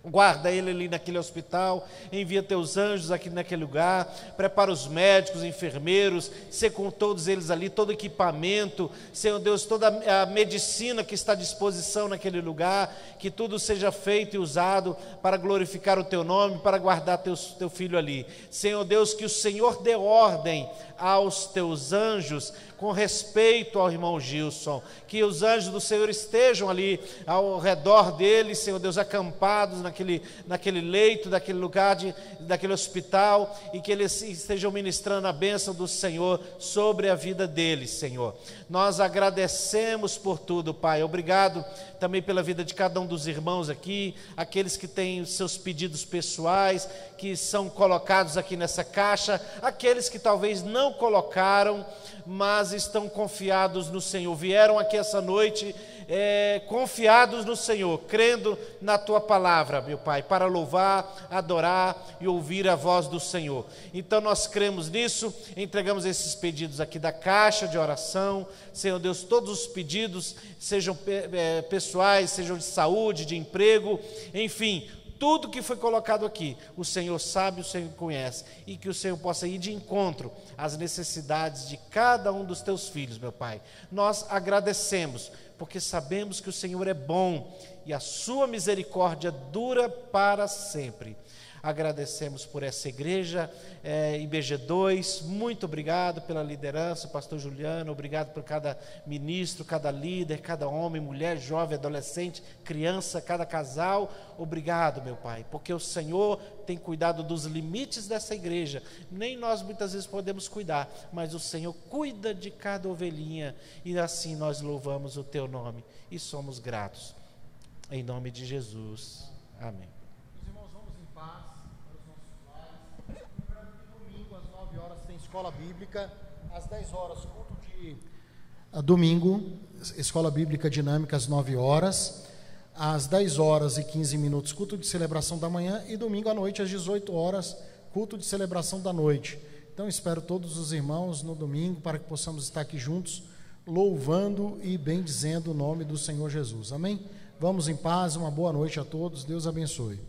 B: Guarda ele ali naquele hospital, envia teus anjos aqui naquele lugar, prepara os médicos, enfermeiros, ser com todos eles ali, todo equipamento, Senhor Deus, toda a medicina que está à disposição naquele lugar, que tudo seja feito e usado para glorificar o teu nome, para guardar teu, teu filho ali. Senhor Deus, que o Senhor dê ordem aos teus anjos com respeito ao irmão Gilson, que os anjos do Senhor estejam ali ao redor dele, Senhor Deus, acampados naquele, naquele leito, daquele lugar, de, daquele hospital, e que eles estejam ministrando a bênção do Senhor sobre a vida dele, Senhor. Nós agradecemos por tudo, Pai. Obrigado também pela vida de cada um dos irmãos aqui, aqueles que têm os seus pedidos pessoais, que são colocados aqui nessa caixa, aqueles que talvez não colocaram, mas estão confiados no Senhor. Vieram aqui essa noite é, confiados no Senhor, crendo na tua palavra, meu Pai, para louvar, adorar e ouvir a voz do Senhor. Então nós cremos nisso, entregamos esses pedidos aqui da caixa de oração, Senhor Deus, todos os pedidos, sejam é, pessoais, sejam de saúde, de emprego, enfim, tudo que foi colocado aqui, o Senhor sabe, o Senhor conhece, e que o Senhor possa ir de encontro às necessidades de cada um dos teus filhos, meu Pai. Nós agradecemos, porque sabemos que o Senhor é bom e a sua misericórdia dura para sempre. Agradecemos por essa igreja, é, IBG2, muito obrigado pela liderança, pastor Juliano, obrigado por cada ministro, cada líder, cada homem, mulher, jovem, adolescente, criança, cada casal. Obrigado, meu Pai, porque o Senhor tem cuidado dos limites dessa igreja. Nem nós muitas vezes podemos cuidar, mas o Senhor cuida de cada ovelhinha e assim nós louvamos o teu nome e somos gratos. Em nome de Jesus. Amém.
A: Escola bíblica, às 10 horas, culto de. Domingo, escola bíblica dinâmica às 9 horas. Às 10 horas e 15 minutos, culto de celebração da manhã. E domingo à noite, às 18 horas, culto de celebração da noite. Então, espero todos os irmãos no domingo para que possamos estar aqui juntos, louvando e bendizendo o nome do Senhor Jesus. Amém? Vamos em paz, uma boa noite a todos. Deus abençoe.